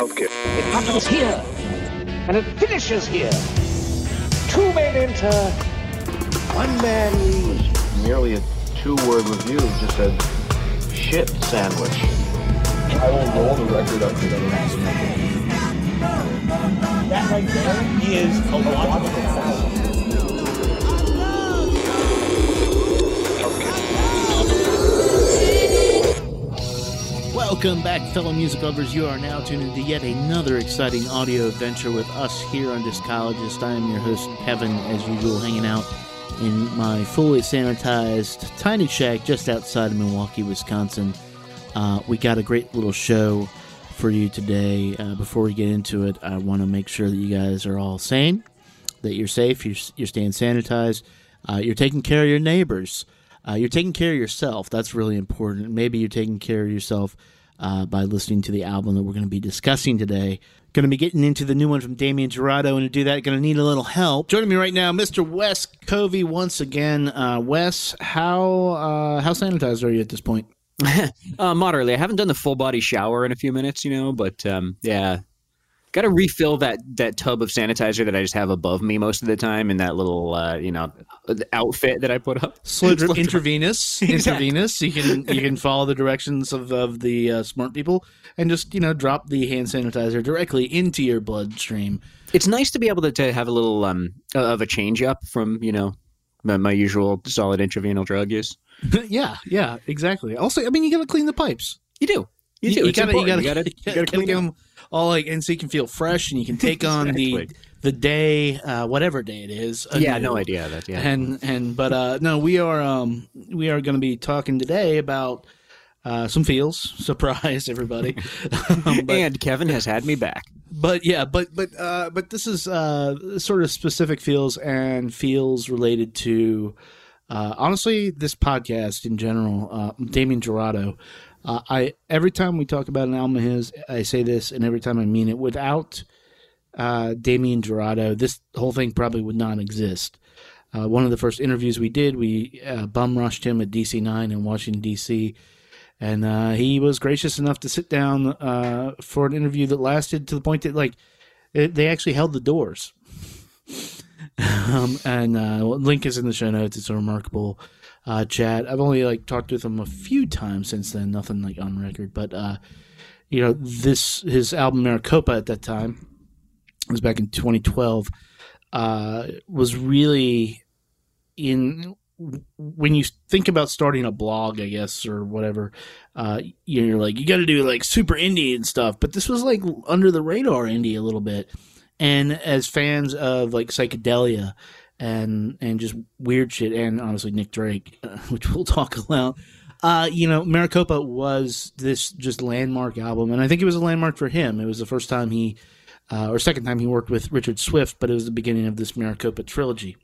Okay. It happens here, and it finishes here. Two men enter, one man leaves. Merely a two-word review just said, shit sandwich. I will roll the record up to the next That right there is a logical Welcome back, fellow music lovers. You are now tuned into yet another exciting audio adventure with us here on Discologist. I am your host, Kevin, as usual, hanging out in my fully sanitized tiny shack just outside of Milwaukee, Wisconsin. Uh, we got a great little show for you today. Uh, before we get into it, I want to make sure that you guys are all sane, that you're safe, you're, you're staying sanitized, uh, you're taking care of your neighbors. Uh, you're taking care of yourself. That's really important. Maybe you're taking care of yourself uh, by listening to the album that we're going to be discussing today. Going to be getting into the new one from Damien Jurado, and to do that, going to need a little help. Joining me right now, Mr. Wes Covey once again. Uh, Wes, how uh, how sanitized are you at this point? uh, moderately. I haven't done the full body shower in a few minutes, you know, but um, yeah, got to refill that that tub of sanitizer that I just have above me most of the time in that little uh, you know outfit that I put up. Slow drip intravenous, Exactly. intravenous. You can you can follow the directions of, of the uh, smart people and just you know drop the hand sanitizer directly into your bloodstream. It's nice to be able to, to have a little um of a change up from you know my, my usual solid intravenous drug use. yeah, yeah, exactly. Also, I mean, you got to clean the pipes. You do. You do. It's gotta, you gotta, you gotta, you gotta clean get up. them all like, and so you can feel fresh, and you can take on the Exactly. the day, uh, whatever day it is. Yeah, no idea that. Yeah. And and but uh, no, we are um we are going to be talking today about uh, some feels. Surprise, everybody. Um, but, and Kevin has had me back. but yeah, but but uh, but this is uh, sort of specific feels and feels related to uh, honestly this podcast in general. Uh, Damien Jurado. Uh, I every time we talk about an album of his, I say this, and every time I mean it. Without uh, Damien Jurado, this whole thing probably would not exist. Uh, one of the first interviews we did, we uh, bum rushed him at DC Nine in Washington D.C. And uh, he was gracious enough to sit down uh, for an interview that lasted to the point that, like, it, they actually held the doors. um, and uh, link is in the show notes. It's a remarkable uh, chat. I've only like talked with him a few times since then. Nothing like on record, but uh, you know, this his album Maricopa at that time was back in 2012. Uh, was really in when you think about starting a blog, I guess, or whatever, uh, you're like, you got to do like super indie and stuff. But this was like under the radar indie a little bit. And as fans of like psychedelia and and just weird shit, and honestly Nick Drake, uh, which we'll talk about, uh, you know, Maricopa was this just landmark album, and I think it was a landmark for him. It was the first time he, uh, or second time he worked with Richard Swift, but it was the beginning of this Maricopa trilogy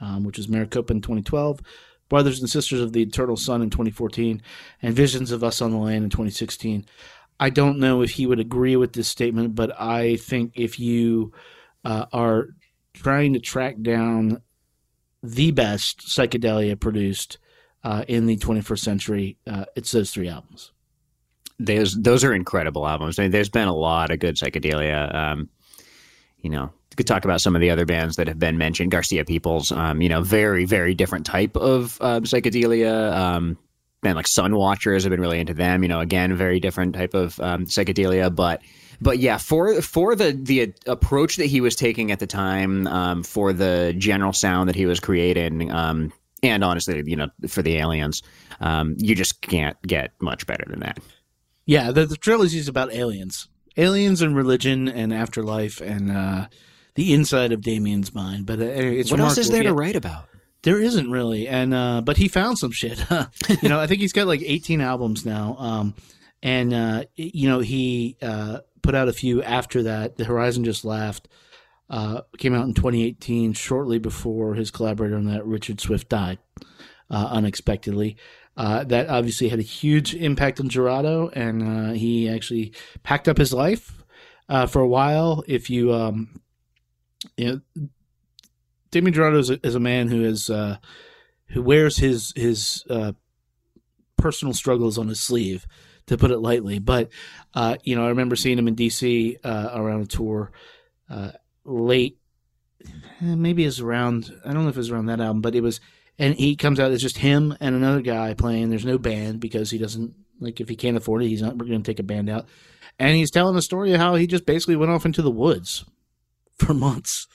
um, which was Maricopa in 2012, Brothers and Sisters of the Eternal Son in 2014, and Visions of Us on the Land in 2016. I don't know if he would agree with this statement, but I think if you uh, are trying to track down the best psychedelia produced uh, in the 21st century, uh, it's those three albums. those those are incredible albums. I mean, there's been a lot of good psychedelia. Um, you know, you could talk about some of the other bands that have been mentioned. Garcia Peoples, um, you know, very very different type of um, psychedelia. Um, band like Sunwatchers have been really into them. You know, again, very different type of um, psychedelia, but. But yeah, for for the the approach that he was taking at the time, um, for the general sound that he was creating, um, and honestly, you know, for the aliens, um, you just can't get much better than that. Yeah, the, the trilogy is about aliens, aliens and religion and afterlife and uh, the inside of Damien's mind. But uh, it's what else is there to write about? There isn't really, and uh, but he found some shit. you know, I think he's got like 18 albums now, um, and uh, you know he uh, put out a few after that. The Horizon Just Laughed uh, came out in 2018, shortly before his collaborator on that, Richard Swift, died uh, unexpectedly. Uh, that obviously had a huge impact on Jurado, and uh, he actually packed up his life uh, for a while. If you, um, you know, Damien Jurado is a, is a man who is uh, who wears his his personal struggles on his sleeve, to put it lightly. But uh, you know, I remember seeing him in DC uh, around a tour uh, late, eh, maybe it's around. I don't know if it was around that album, but it was. And he comes out. It's just him and another guy playing. There's no band because he doesn't like if he can't afford it. He's not going to take a band out. And he's telling a story of how he just basically went off into the woods for months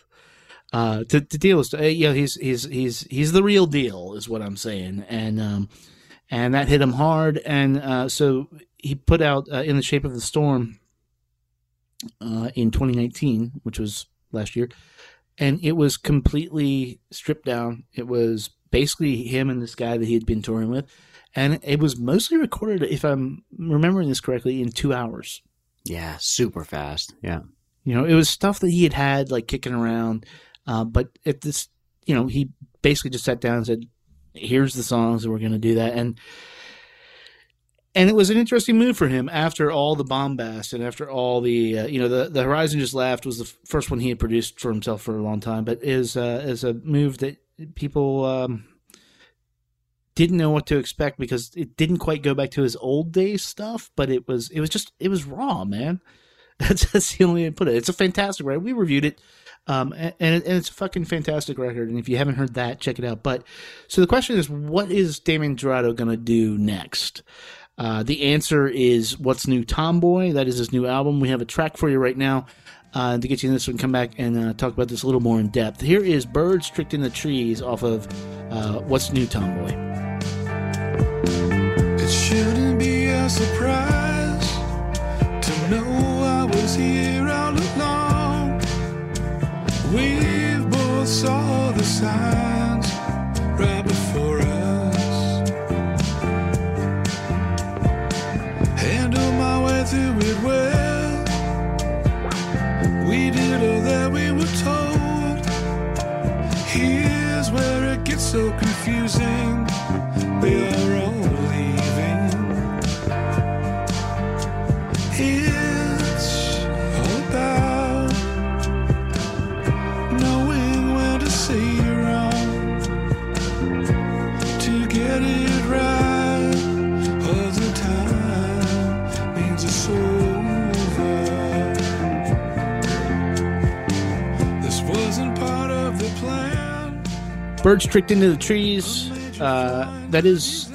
uh, to, to deal with. Uh, you know, he's he's he's he's the real deal, is what I'm saying, and um, and that hit him hard, and uh, so he put out uh, in the shape of the storm uh, in 2019, which was last year, and it was completely stripped down. It was basically him and this guy that he had been touring with, and it was mostly recorded, if I'm remembering this correctly, in two hours. Yeah, super fast. Yeah. You know, it was stuff that he had had like kicking around uh, but if this, you know, he basically just sat down and said, "Here's the songs, and we're going to do that." And and it was an interesting move for him after all the bombast and after all the uh, you know the the Horizon just laughed was the first one he had produced for himself for a long time, but is uh, is a move that people. Um, didn't know what to expect because it didn't quite go back to his old days stuff, but it was it was just it was raw, man. That's, that's the only way to put it. It's a fantastic record. We reviewed it um, and, and, it's a fucking fantastic record. And if you haven't heard that, check it out. But so the question is, what is Damien Jurado going to do next? Uh, the answer is What's New Tomboy. That is his new album. We have a track for you right now uh, to get you in this one. Come back and uh, talk about this a little more in depth. Here is Birds Tricked in the Trees off of uh, What's New Tomboy. It shouldn't be a surprise to know I was here all We've both saw the signs right before us. My way through it well. We did all that we were told. Here's where it gets so confusing. We are all Birds Tricked into the Trees. Uh, that is,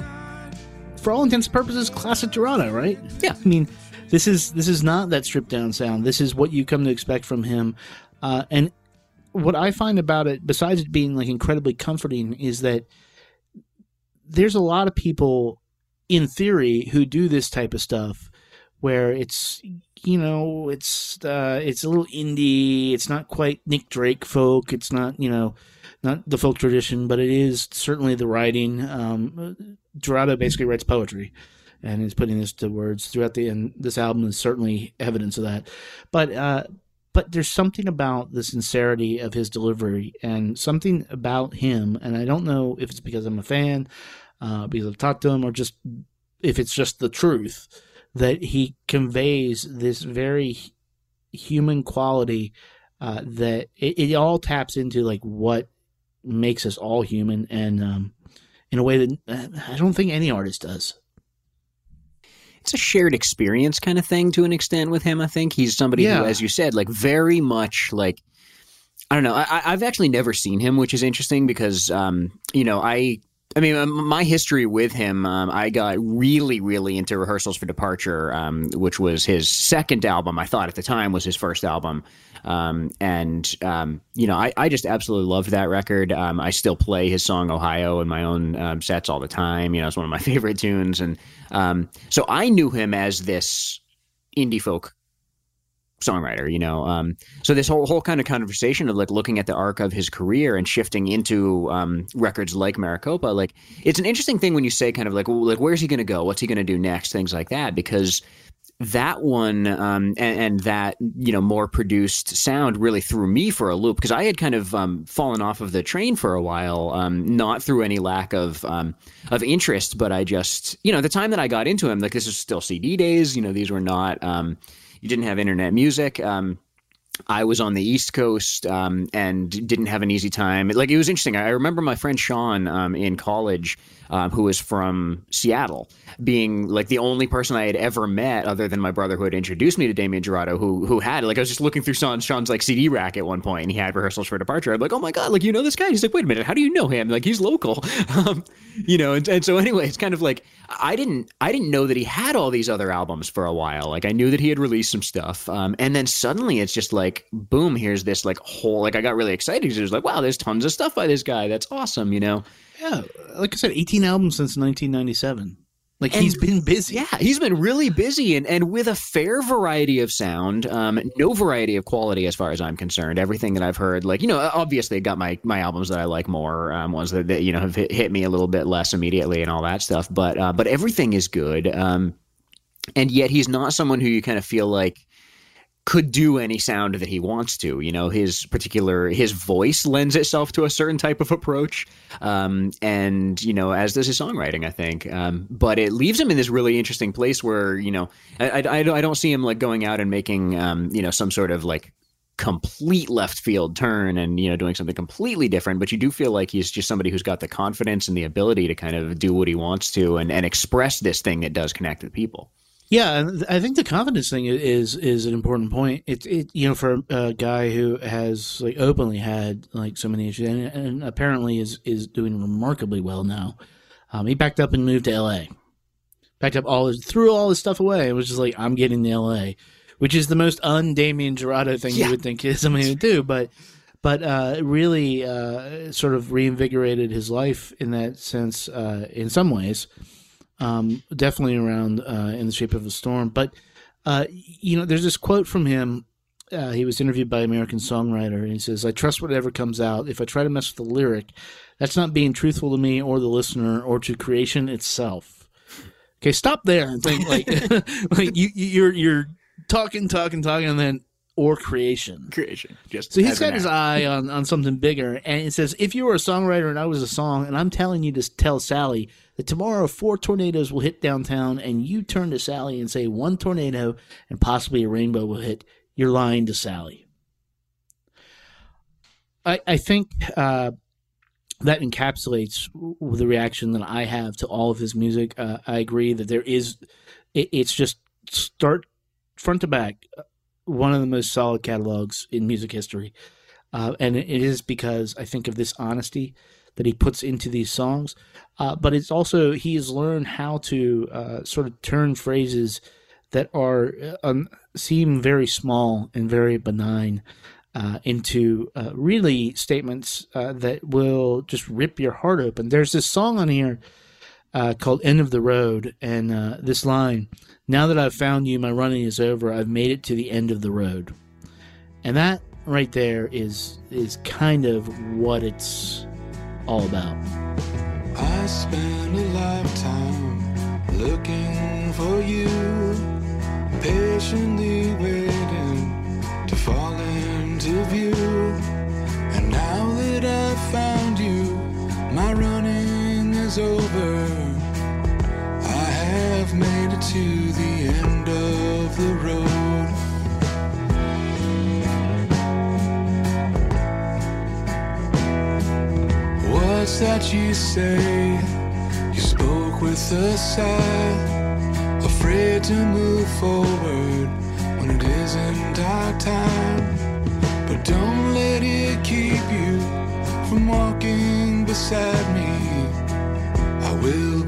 for all intents and purposes, classic Jurado, right? Yeah. I mean, this is this is not that stripped down sound. This is what you come to expect from him. Uh, and what I find about it, besides it being like incredibly comforting, is that there's a lot of people, in theory, who do this type of stuff, where it's you know it's uh, it's a little indie. It's not quite Nick Drake folk. It's not you know not the folk tradition, but it is certainly the writing. Um, Jurado basically writes poetry and is putting this to words throughout the and this album is certainly evidence of that. But uh, but there's something about the sincerity of his delivery and something about him, and I don't know if it's because I'm a fan, uh, because I've talked to him, or just if it's just the truth that he conveys this very human quality uh, that it, it all taps into like what makes us all human and um, in a way that uh, I don't think any artist does. it's a shared experience kind of thing to an extent with him. I think he's somebody Yeah. who, as you said, like very much like I don't know. I, I- I've actually never seen him, which is interesting because um, you know I. I mean, um, my history with him, um, I got really, really into Rehearsals for Departure, um, which was his second album. I thought at the time was his first album. Um, and, um, you know, I, I just absolutely loved that record. Um, I still play his song Ohio in my own sets all the time. You know, it's one of my favorite tunes. And so I knew him as this indie folk songwriter, you know. Um, so this whole whole kind of conversation of like looking at the arc of his career and shifting into um, records like Maricopa, like it's an interesting thing when you say kind of like, like where's he going to go? What's he going to do next? Things like that, because that one um, and, and that you know more produced sound really threw me for a loop because I had kind of um, fallen off of the train for a while, um, not through any lack of um, of interest, but I just you know the time that I got into him, like this is still CD days. You know, these were not um, you didn't have internet music. Um, I was on the East Coast um, and didn't have an easy time. Like it was interesting. I remember my friend Sean um, in college, um, who was from Seattle, being like the only person I had ever met other than my brother who had introduced me to Damien Jurado, who who had like I was just looking through Sean, Sean's like CD rack at one point, and he had rehearsals for Departure. I'm like, oh my god, like you know this guy? He's like, wait a minute, how do you know him? Like he's local, um, you know. And, and so anyway, it's kind of like I didn't I didn't know that he had all these other albums for a while. Like I knew that he had released some stuff, um, and then suddenly it's just like boom, here's this like whole like I got really excited because it was like wow, there's tons of stuff by this guy. That's awesome, you know. Yeah, like I said, 18 albums since 1997. Like he's been busy. Yeah, he's been really busy and, and with a fair variety of sound, um, no variety of quality as far as I'm concerned. Everything that I've heard, like, you know, obviously I got my, my albums that I like more, um, ones that, that, you know, have hit, hit me a little bit less immediately and all that stuff. But, uh, but everything is good. Um, and yet he's not someone who you kind of feel like could do any sound that he wants to. You know, his particular his voice lends itself to a certain type of approach, um, and you know, as does his songwriting, I think. Um, but it leaves him in this really interesting place where you know, I, I, I don't see him like going out and making um, you know some sort of like complete left field turn and you know doing something completely different but you do feel like he's just somebody who's got the confidence and the ability to kind of do what he wants to and, and express this thing that does connect with people Yeah, and I think the confidence thing is is an important point. It it you know for a guy who has like openly had like so many issues and, and apparently is is doing remarkably well now. Um, he backed up and moved to L.A. Backed up all his threw all his stuff away. It was just like I'm getting to L.A., which is the most un Damien Jurado thing Yeah. you would think is somebody would do, but. But uh, really, uh, sort of reinvigorated his life in that sense. Uh, in some ways, um, definitely around uh, in the shape of a storm. But uh, you know, there's this quote from him. Uh, he was interviewed by American Songwriter, and he says, "I trust whatever comes out. If I try to mess with the lyric, that's not being truthful to me or the listener or to creation itself." Okay, stop there and think like, like you, you- you're you're talking, talking, talking, and then or creation. creation just So he's got his eye on, on something bigger, and it says, "If you were a songwriter and I was a song, and I'm telling you to tell Sally that tomorrow four tornadoes will hit downtown, and you turn to Sally and say one tornado and possibly a rainbow will hit, you're lying to Sally." I I think uh, that encapsulates the reaction that I have to all of his music. Uh, I agree that there is, it, it's just start front to back one of the most solid catalogs in music history. Uh, and it is because I think of this honesty that he puts into these songs. Uh, but it's also, he has learned how to uh, sort of turn phrases that are um, seem very small and very benign uh, into uh, really statements that will just rip your heart open. There's this song on here uh, called End of the Road, and uh, this line Now that I've found you, my running is over. I've made it to the end of the road. And that right there is is kind of what it's all about. I spent a lifetime looking for you, patiently waiting to fall into view. And now that I've found you, my running is over. Made it to the end of the road. What's that you say? You spoke with a sigh, afraid to move forward when it isn't our time. But don't let it keep you from walking beside me. I will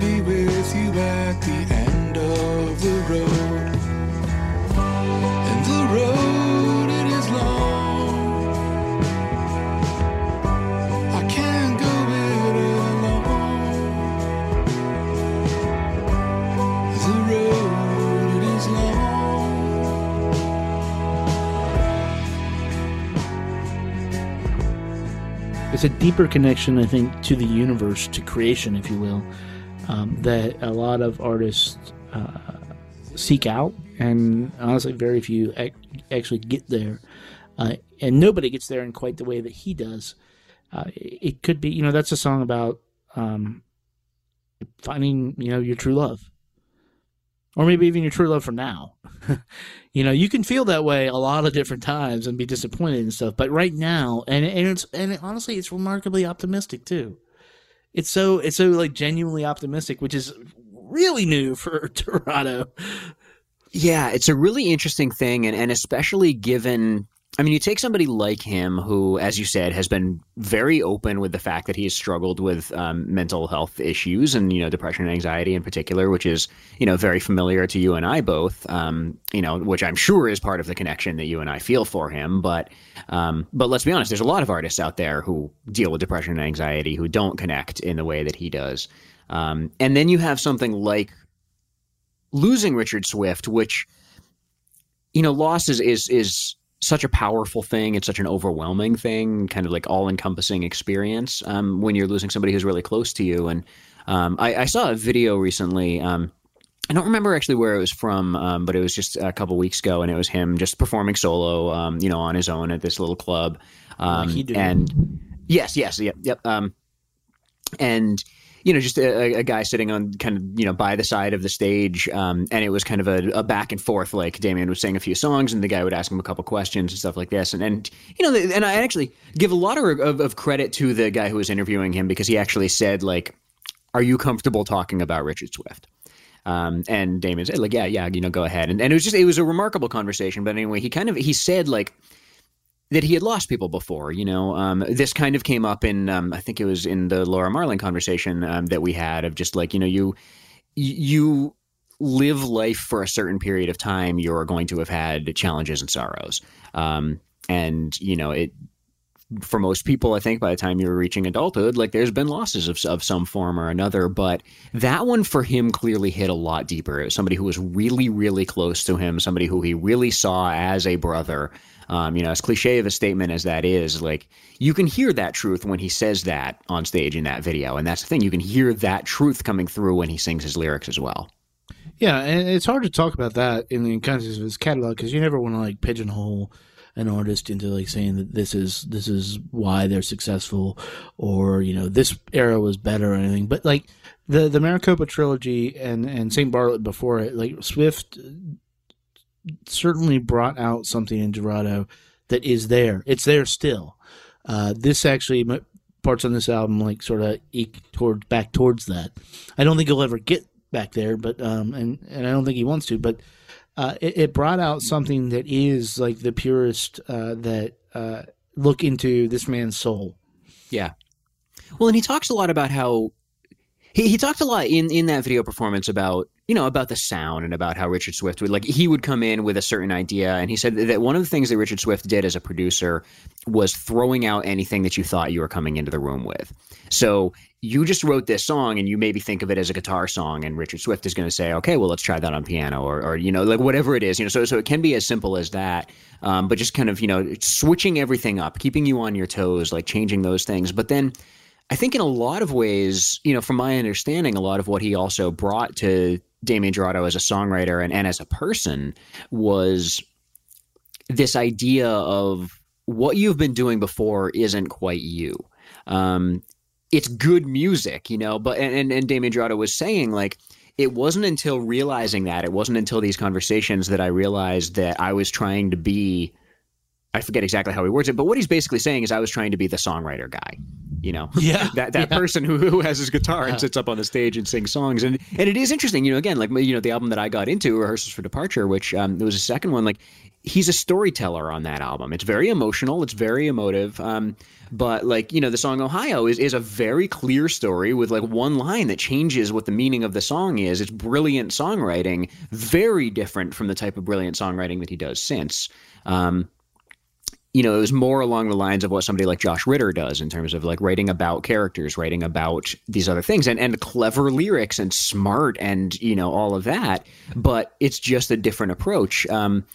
It's a deeper connection, I think, to the universe, to creation, if you will, um, that a lot of artists uh, seek out, and honestly, very few ac- actually get there. Uh, and nobody gets there in quite the way that he does. Uh, it could be, you know, that's a song about um, finding, you know, your true love. Or maybe even your true love for now. you know, you can feel that way a lot of different times and be disappointed and stuff. But right now, and and it's and honestly, it's remarkably optimistic too. It's so it's so like genuinely optimistic, which is really new for Jurado. Yeah, it's a really interesting thing, and, and especially given. I mean, you take somebody like him, who, as you said, has been very open with the fact that he has struggled with um, mental health issues and, you know, depression and anxiety in particular, which is, you know, very familiar to you and I both, um, you know, which I'm sure is part of the connection that you and I feel for him. But, um, but let's be honest, there's a lot of artists out there who deal with depression and anxiety who don't connect in the way that he does. Um, and then you have something like losing Richard Swift, which you know, loss is is is such a powerful thing. It's such an overwhelming thing, kind of like all encompassing experience um, when you're losing somebody who's really close to you. And um, I, I, saw a video recently. Um, I don't remember actually where it was from, um, but it was just a couple weeks ago, and it was him just performing solo, um, you know, on his own at this little club. Like he did. And yes, yes, yep, yep. and you know, just a, a, guy sitting on kind of, you know, by the side of the stage. Um, and it was kind of a, a, back and forth. Like Damien was saying a few songs and the guy would ask him a couple questions and stuff like this. And, and you know, and I actually give a lot of, of, of credit to the guy who was interviewing him because he actually said, like, are you comfortable talking about Richard Swift? Um, and Damien said, like, yeah, yeah, you know, go ahead. And, and it was just, it was a remarkable conversation. But anyway, he kind of, he said, like, that he had lost people before. You know, um, this kind of came up in um, I think it was in the Laura Marling conversation um, that we had of just like you know you you live life for a certain period of time, you're going to have had challenges and sorrows, um, and you know it. For most people, I think by the time you're reaching adulthood, like there's been losses of, of some form or another. But that one for him clearly hit a lot deeper. It was somebody who was really, really close to him, somebody who he really saw as a brother, um, you know, as cliche of a statement as that is, like you can hear that truth when he says that on stage in that video, and that's the thing. You can hear that truth coming through when he sings his lyrics as well. Yeah, and it's hard to talk about that in the context of his catalog because you never want to like pigeonhole an artist into like saying that this is this is why they're successful or you know this era was better or anything but like the the maricopa trilogy and and saint bartlett before it like swift certainly brought out something in Jurado that is there. It's there still. Uh, this actually parts on this album like sort of eke towards back towards that. I don't think he'll ever get back there, but um, and and I don't think he wants to. But uh, it, it, brought out something that is like the purest uh, that uh, look into this man's soul. Yeah. Well, and he talks a lot about how he, he talked a lot in, in that video performance about you know, about the sound and about how Richard Swift would like he would come in with a certain idea and he said that one of the things that Richard Swift did as a producer was throwing out anything that you thought you were coming into the room with. So you just wrote this song and you maybe think of it as a guitar song and Richard Swift is going to say, okay, well, let's try that on piano or, or, you know, like whatever it is, you know, so, so it can be as simple as that. Um, but just kind of, you know, switching everything up, keeping you on your toes, like changing those things. But then I think in a lot of ways, you know, from my understanding, a lot of what he also brought to Damien Jurado as a songwriter and, and as a person was this idea of what you've been doing before isn't quite you. Um, it's good music, you know, but and, and Damien Jurado was saying like it wasn't until realizing that, it wasn't until these conversations that I realized that I was trying to be I forget exactly how he words it, but what he's basically saying is I was trying to be the songwriter guy you know yeah. that that yeah. person who, who has his guitar and sits up on the stage and sings songs. And and it is interesting you know again like you know the album that i got into rehearsals for departure which um it was a second one like he's a storyteller on that album. It's very emotional. It's very emotive. Um but like you know the song ohio is, is a very clear story with like one line that changes what the meaning of the song is. It's brilliant songwriting very different from the type of brilliant songwriting that he does since. Um you know, it was more along the lines of what somebody like Josh Ritter does in terms of like writing about characters, writing about these other things and, and clever lyrics and smart and, you know, all of that. But it's just a different approach. Um,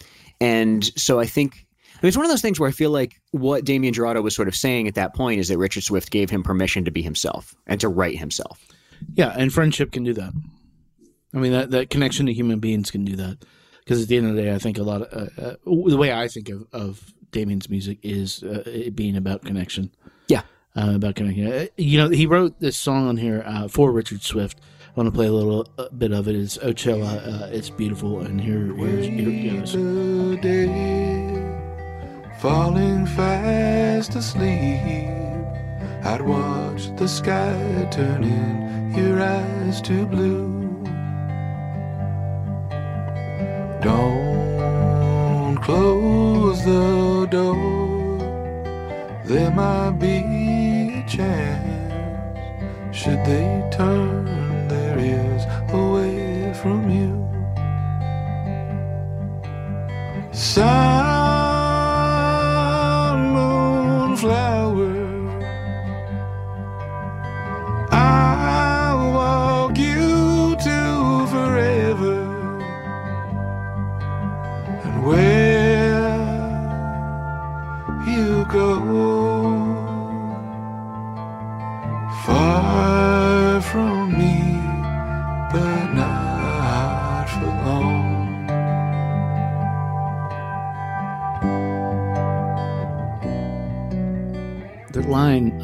and so I think I mean, it's one of those things where I feel like what Damien Jurado was sort of saying at that point is that Richard Swift gave him permission to be himself and to write himself. Yeah, and friendship can do that. I mean, that, that connection to human beings can do that. Because at the end of the day, I think a lot of uh, uh, the way I think of, of Damien's music is uh, it being about connection. Yeah, uh, about connection. Uh, you know, he wrote this song on here uh, for Richard Swift I want to play a little uh, bit of it. It's Ochoa. Uh, it's beautiful, and here, here's, here it goes. the day, falling fast asleep. I'd watch the sky turning your eyes to blue. Close the door. There might be a chance. Should they turn their ears away from you? Sun,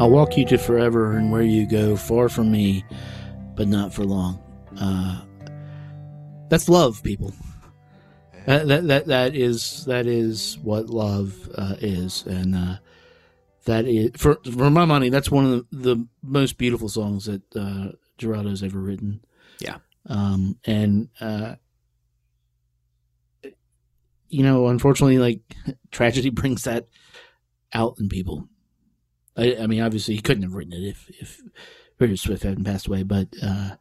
I'll walk you to forever and where you go, far from me, but not for long. Uh, that's love, people. That, that, that, that is, that is what love uh, is. And uh, that is, for, for my money, that's one of the, the most beautiful songs that uh, Jurado's ever written. Yeah. Um, and, uh, you know, unfortunately, like tragedy brings that out in people. I, I mean, obviously, he couldn't have written it if if Richard Swift hadn't passed away, but uh,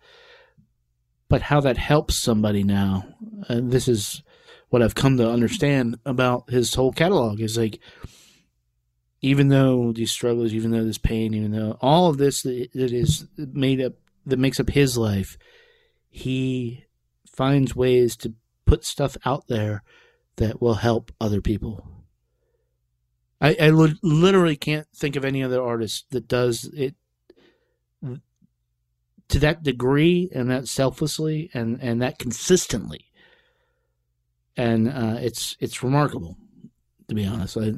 but how that helps somebody now. Uh, this is what I've come to understand about his whole catalog is like, even though these struggles, even though this pain, even though all of this that that is made up that makes up his life, he finds ways to put stuff out there that will help other people. I, I li- literally can't think of any other artist that does it to that degree and that selflessly and, and that consistently. And uh, it's it's remarkable, to be honest. I,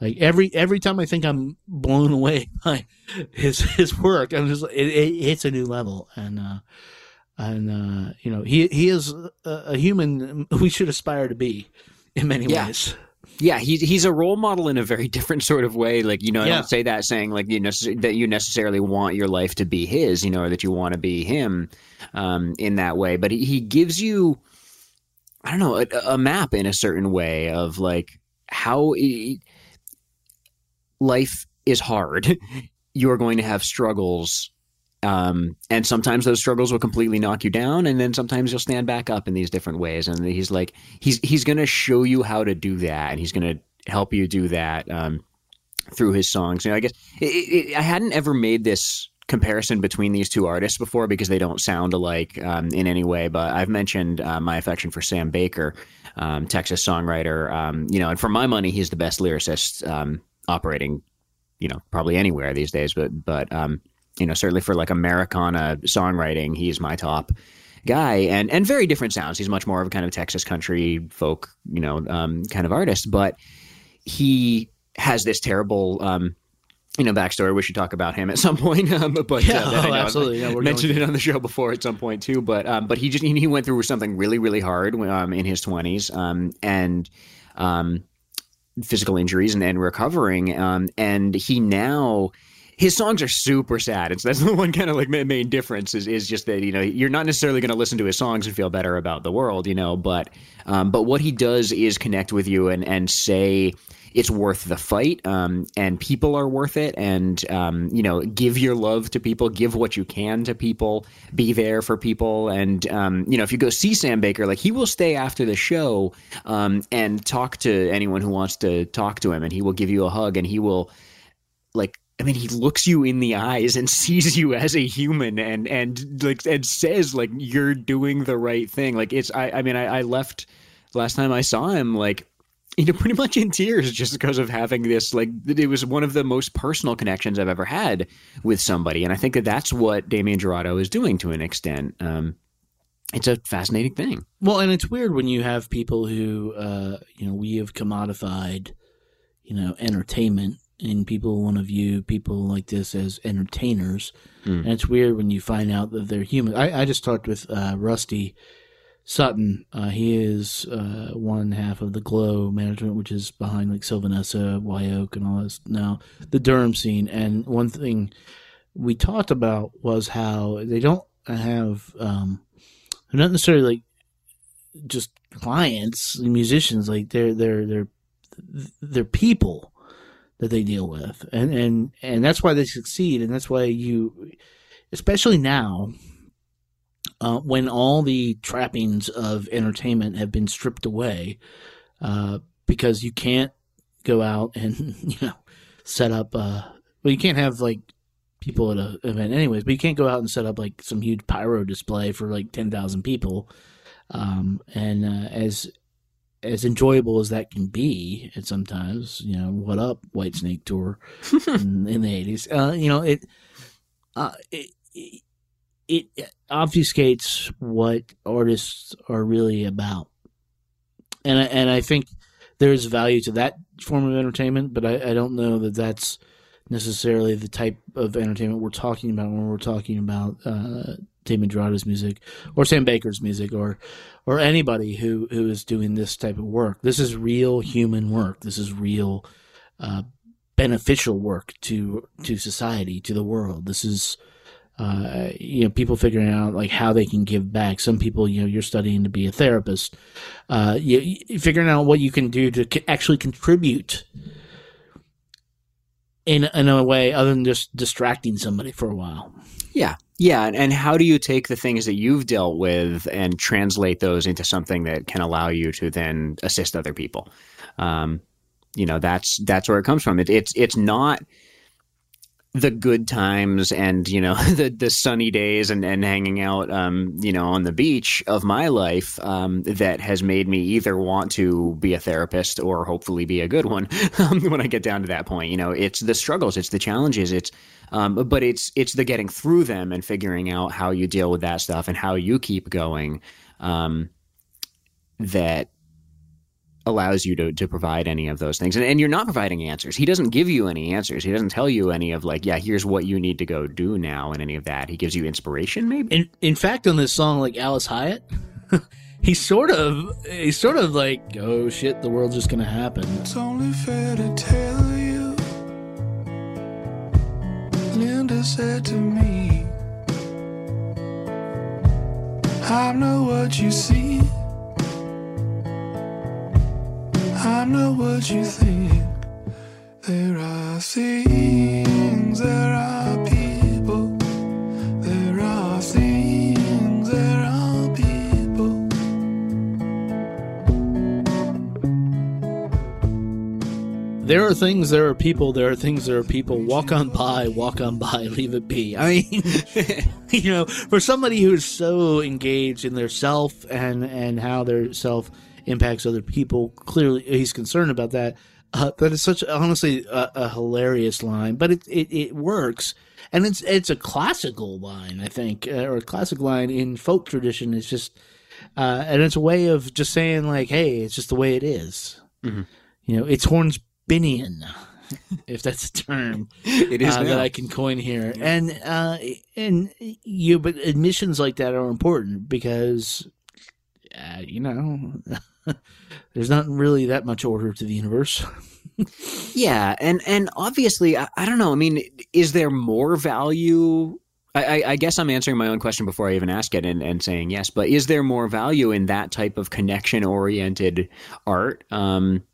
like every every time I think I'm blown away by his his work, I'm just it, it hits a new level. And uh, and uh, you know he he is a, a human we should aspire to be in many Yeah. ways. Yeah, he's he's a role model in a very different sort of way. Like you know, I Yeah. don't say that saying like you necess- that you necessarily want your life to be his, you know, or that you want to be him um, in that way. But he, he gives you, I don't know, a, a map in a certain way of like how he, life is hard. You're going to have struggles. Um, and sometimes those struggles will completely knock you down, and then sometimes you'll stand back up in these different ways. And he's like, he's he's going to show you how to do that, and he's going to help you do that um, through his songs. You know, I guess it, it, I hadn't ever made this comparison between these two artists before because they don't sound alike um, in any way. But I've mentioned uh, my affection for Sam Baker, um, Texas songwriter. Um, you know, and for my money, he's the best lyricist um, operating. You know, probably anywhere these days. But but um, you know, certainly for like Americana songwriting, he's my top guy and and very different sounds. He's much more of a kind of Texas country folk, you know, um, kind of artist, but he has this terrible um, you know, backstory. We should talk about him at some point. Um, but Yeah, uh, that I oh, know absolutely. Yeah, mentioned going it on the show before at some point too. But um, but he just he went through something really really hard um, in his twenties um, and um, physical injuries and, and recovering. Um, and he now his songs are super sad. It's that's the one kind of like main difference is is just that you know you're not necessarily going to listen to his songs and feel better about the world, you know. But um, but what he does is connect with you and and say it's worth the fight um, and people are worth it and um, you know give your love to people give what you can to people be there for people and um, you know if you go see sam baker like he will stay after the show um, and talk to anyone who wants to talk to him and he will give you a hug and he will like I mean, he looks you in the eyes and sees you as a human, and and like and says like you're doing the right thing. Like it's I I mean I, I left last time I saw him like you know pretty much in tears just because of having this like it was one of the most personal connections I've ever had with somebody, and I think that that's what Damien Jurado is doing to an extent. Um, it's a fascinating thing. Well, and it's weird when you have people who, uh, you know, we have commodified, you know, entertainment and people want to view people like this as entertainers. And it's weird when you find out that they're human. I, I just talked with uh, Rusty Sutton. Uh, he is uh, one half of the Glow management, which is behind like Sylvan Esso, Wyoke, and all this. Now the Durham scene. And one thing we talked about was how they don't have um, they're not necessarily like just clients, musicians. Like they're they're they're they're people that they deal with, and and and that's why they succeed, and that's why you, especially now, uh, when all the trappings of entertainment have been stripped away, uh, because you can't go out and you know set up. Uh, well, you can't have like people at an event, anyways, but you can't go out and set up like some huge pyro display for like ten thousand people. Um, and uh, as as enjoyable as that can be, and sometimes you know what up Whitesnake tour in, in the eighties, uh, you know it, uh, it it it obfuscates what artists are really about, and I, and I think there's value to that form of entertainment, but I, I don't know that that's necessarily the type of entertainment we're talking about when we're talking about uh, Damien Jurado's music or Sam Baker's music or or anybody who who is doing this type of work. This is real human work. This is real uh, beneficial work to to society, to the world. This is uh, you know people figuring out like how they can give back. Some people, you know, you're studying to be a therapist. Uh, you, you figuring out what you can do to actually contribute in in a way other than just distracting somebody for a while. Yeah. Yeah. And, how do you take the things that you've dealt with and translate those into something that can allow you to then assist other people? Um, you know, that's, that's where it comes from. It, it's, it's not the good times and, you know, the, the sunny days and, and hanging out, um, you know, on the beach of my life, um, that has made me either want to be a therapist or hopefully be a good one um, when I get down to that point. You know, it's the struggles, it's the challenges, it's, um, but it's it's the getting through them and figuring out how you deal with that stuff and how you keep going um, that allows you to to provide any of those things. And, and you're not providing answers. He doesn't give you any answers. He doesn't tell you any of like, yeah, here's what you need to go do now and any of that. He gives you inspiration, maybe. In in fact, on this song, like Alice Hyatt, he's sort of he's sort of like, oh shit, the world's just gonna happen. It's only fair to tell you. Linda said to me, I'm not what you see. I'm not what you think. There are things, there are people. There are things, there are people. There are things, there are people, there are things, there are people. Walk on by, walk on by, leave it be. I mean, you know, for somebody who's so engaged in their self and and how their self impacts other people, clearly he's concerned about that. Uh, that is such honestly a, a hilarious line, but it, it it works, and it's it's a classical line, I think, uh, or a classic line in folk tradition. It's just, uh, and it's a way of just saying like, hey, it's just the way it is. You know, it's Hornsbinian, if that's a term It is uh, that I can coin here. And uh, and you, but admissions like that are important because, uh, you know, there's not really that much order to the universe. Yeah, and and obviously, I, I don't know. I mean, is there more value? I, I, I guess I'm answering my own question before I even ask it, and, and saying yes. But is there more value in that type of connection-oriented art? Um,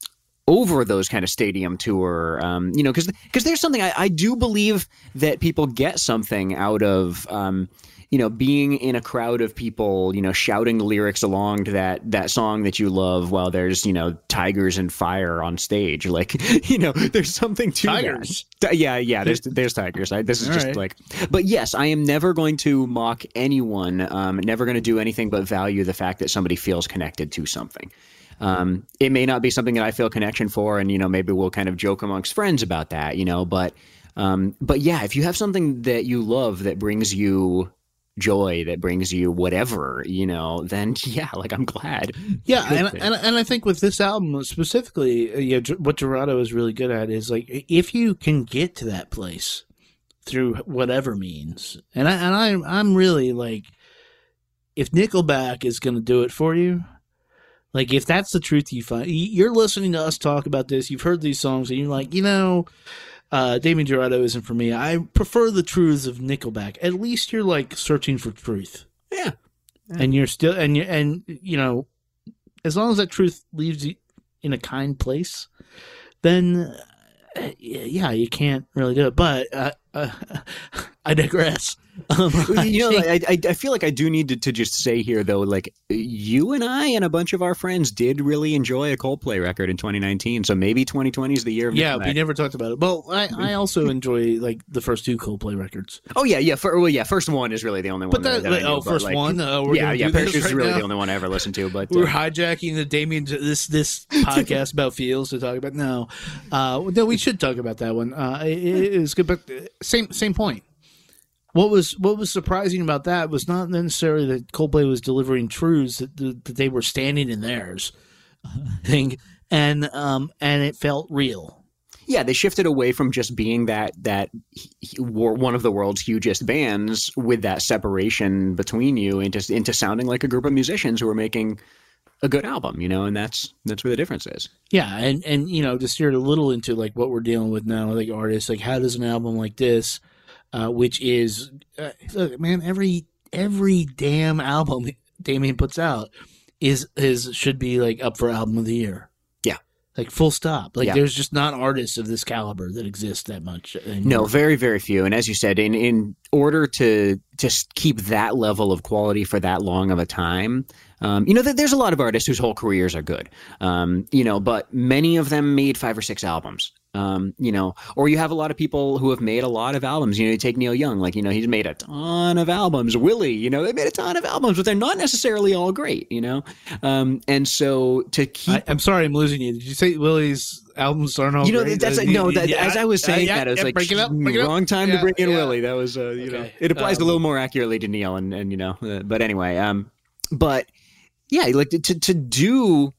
over those kind of stadium tour, um, you know, because because there's something I, I do believe that people get something out of, um, you know, being in a crowd of people, you know, shouting the lyrics along to that that song that you love while there's you know tigers and fire on stage, like you know, there's something to that. Tigers? Ti- Yeah, yeah. There's there's tigers. I, this is All just right. like, but yes, I am never going to mock anyone. Um, never going to do anything but value the fact that somebody feels connected to something. Um, it may not be something that I feel connection for, and you know, maybe we'll kind of joke amongst friends about that, you know. But, um, but yeah, if you have something that you love that brings you joy that brings you whatever, you know, then yeah, like I'm glad. Yeah, and, and and I think with this album specifically, uh, yeah, Ger- what Jurado is really good at is like if you can get to that place through whatever means, and I and I I'm really like, if Nickelback is going to do it for you, like if that's the truth you find, you're listening to us talk about this, you've heard these songs, and you're like, you know. Uh, Damien Jurado isn't for me. I prefer the truths of Nickelback. At least you're like searching for truth Yeah. and you're still and you and you know as long as that truth leaves you in a kind place then uh, yeah you can't really do it but uh, uh, i digress um, you know, I like, I, I I feel like I do need to, to just say here though, like you and I and a bunch of our friends did really enjoy a Coldplay record in 2019. So maybe 2020 is the year of yeah we never talked about it well I, I also enjoy like the first two coldplay records Oh yeah, yeah. For, well, yeah. First one is really the only one. but that, that I like, knew, oh but, first like, one uh, we're yeah, gonna yeah. do this is right really now? the only one I ever listened to. But we're uh, hijacking the Damien this this podcast about feels to talk about no, uh, no, we should talk about that one. Uh, it, it is good, but uh, same same point. What was what was surprising about that was not necessarily that Coldplay was delivering truths that, that they were standing in theirs, I think, and um and it felt real. yeah, they shifted away from just being that that he- he- were one of the world's hugest bands with that separation between you into into sounding like a group of musicians who are making a good album. You know, and that's that's where the difference is. Yeah, and and you know to steer it a little into like what we're dealing with now, like artists, like how does an album like this, uh, which is, uh, look, man, every every damn album Damien puts out is is should be like up for album of the year. Yeah. like full stop. Like Yeah. there's just not artists of this caliber that exist that much. No, very, very few. And as you said, in in order to just keep that level of quality for that long of a time, um, you know, th- there's a lot of artists whose whole careers are good, um, you know, but many of them made five or six albums. Um, you know, or you have a lot of people who have made a lot of albums. You know, you take Neil Young, like you know, he's made a ton of albums. Willie, you know, they made a ton of albums, but they're not necessarily all great. You know, um, and so to keep I, I'm sorry, I'm losing you. Did you say Willie's albums aren't all you know, great? that's Uh, no. That, yeah, as I was saying uh, yeah, that, I was yeah, like, break it up, break it up. wrong time to bring in. Willie. That was, uh, you know, it applies a Um, little more accurately to Neil, and and you know, uh, but anyway, um, but yeah, like to to do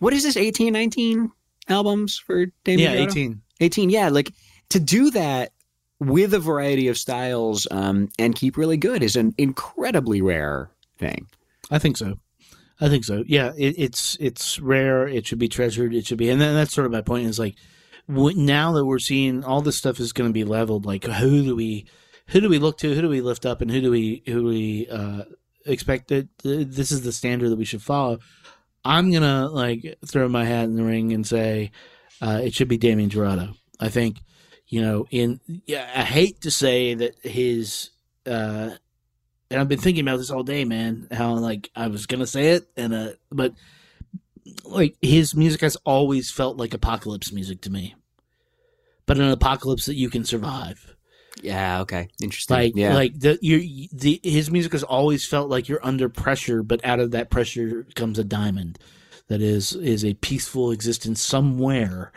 what is this 18, 19 albums for Damien? Yeah, Grotto? 18. 18 yeah like to do that with a variety of styles um, and keep really good is an incredibly rare thing I think so. I think so. Yeah, it, it's it's rare. It should be treasured. It should be, and then that's sort of my point. Is like w- now that we're seeing all this stuff is going to be leveled. Like who do we who do we look to? Who do we lift up? And who do we who do we uh, expect that this is the standard that we should follow? I'm gonna like throw my hat in the ring and say uh, it should be Damien Jurado. I think you know in yeah. I hate to say that his. Uh, and I've been thinking about this all day, man. How like I was gonna say it, and uh, but like his music has always felt like apocalypse music to me, but an apocalypse that you can survive. Yeah okay interesting Like yeah like the you the his music has always felt like you're under pressure, but out of that pressure comes a diamond that is is a peaceful existence somewhere,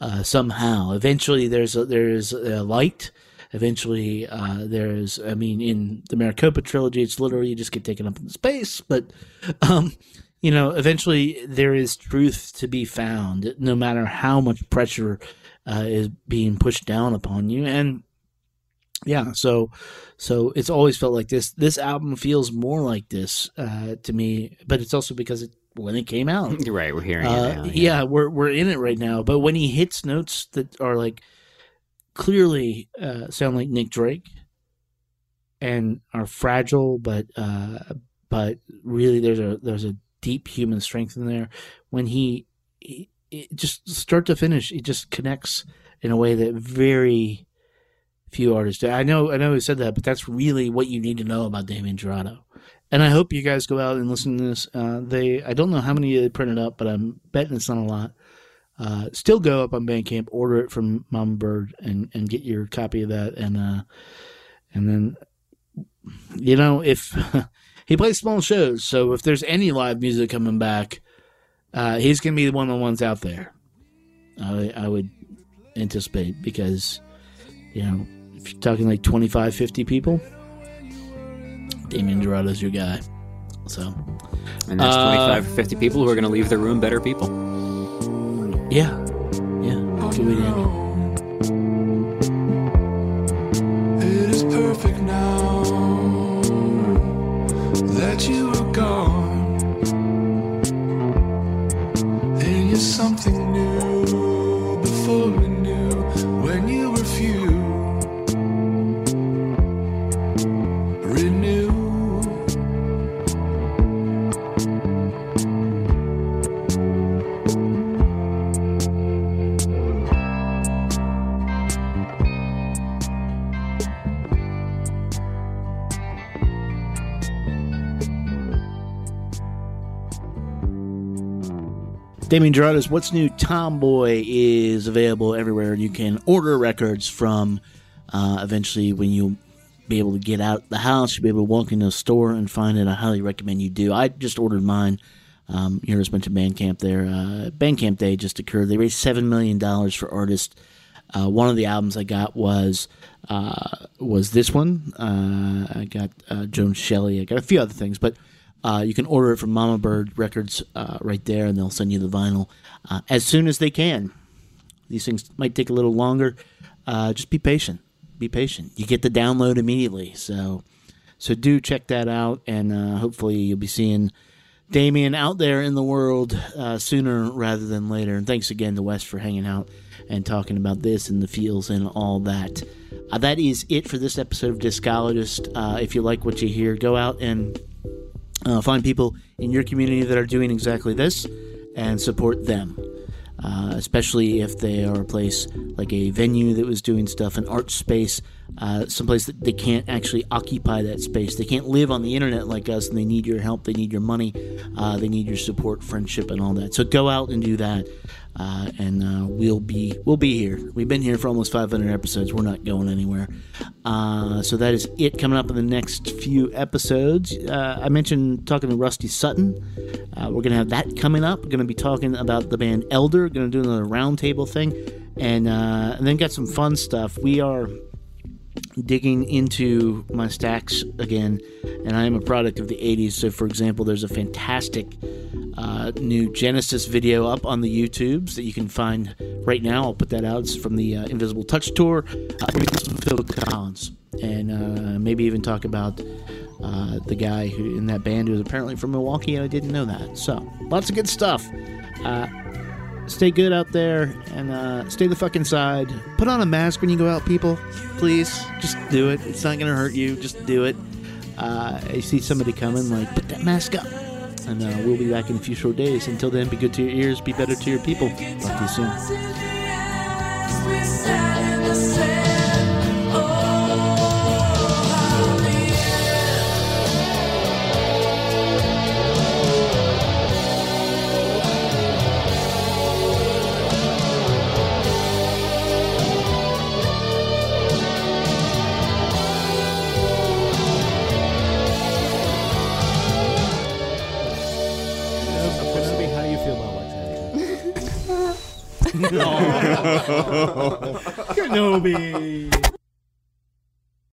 uh, somehow. Eventually, there's a, there's a light. Eventually, uh, there's I mean, in the Maraqopa trilogy, it's literally you just get taken up in space, but um, you know, eventually there is truth to be found, no matter how much pressure uh, is being pushed down upon you, and yeah so so it's always felt like this this album feels more like this uh to me but it's also because it when it came out right we're hearing uh, it now, yeah. we're we're in it right now but when he hits notes that are like clearly uh sound like Nick Drake and are fragile but uh but really there's a there's a deep human strength in there when he, he it just start to finish it just connects in a way that very few artists do. I know I know we said that but that's really what you need to know about Damien Jurado and I hope you guys go out and listen to this. Uh, they, I don't know how many they printed up, but I'm betting it's not a lot. Uh, still go up on Bandcamp, order it from Mama Bird, and, and get your copy of that. And uh, and then, you know, if he plays small shows, so if there's any live music coming back, uh, he's gonna be one of the ones out there. I, I would anticipate because, you know, if you're talking like 25, 50 people, Damien Jurado's your guy. So And that's Uh, 25 or 50 people who are going to leave the room better people. yeah, yeah, good way to Damien Jurado's What's New Tomboy is available everywhere. You can order records from uh, eventually when you'll be able to get out the house, you'll be able to walk into a store and find it. I highly recommend you do. I just ordered mine. Um, you heard us mention Bandcamp there. Uh, Bandcamp Day just occurred. They raised $7 million for artists. Uh, one of the albums I got was uh, was this one. Uh, I got uh, Joan Shelley. I got a few other things, but uh, you can order it from Mama Bird Records uh, right there, and they'll send you the vinyl uh, as soon as they can. These things might take a little longer. Uh, just be patient. Be patient. You get the download immediately. So, so do check that out, and uh, hopefully you'll be seeing Damien out there in the world uh, sooner rather than later. And thanks again to Wes for hanging out and talking about this and the feels and all that. That is it for this episode of Discologist. If you like what you hear, go out and uh, find people in your community that are doing exactly this and support them. Uh, especially if they are a place like a venue that was doing stuff, an art space, uh, someplace that they can't actually occupy that space. They can't live on the internet like us, and they need your help. They need your money. Uh, they need your support, friendship, and all that. So go out and do that, uh, and uh, we'll be we'll be here. We've been here for almost 500 episodes. We're not going anywhere. Uh, so that is it coming up in the next few episodes. Uh, I mentioned talking to Rusty Sutton. We're gonna have that coming up. We're gonna be talking about the band Elder. Gonna do another roundtable thing, and and then got some fun stuff. We are digging into my stacks again, and I am a product of the 80s. So, for example, there's a fantastic uh, new Genesis video up on the YouTubes that you can find right now. I'll put that out. It's from the uh, Invisible Touch Tour. Uh, Phil Collins, and uh, maybe even talk about uh, the guy who in that band who is apparently from Milwaukee, I didn't know that. So, lots of good stuff. Stay good out there and uh, stay the fuck inside. Put on a mask when you go out, people. Please, just do it. It's not gonna hurt you. Just do it. Uh, I see somebody coming, like put that mask up. And uh, we'll be back in a few short days. Until then, be good to your ears, be better to your people. Talk to you soon. Kenobi.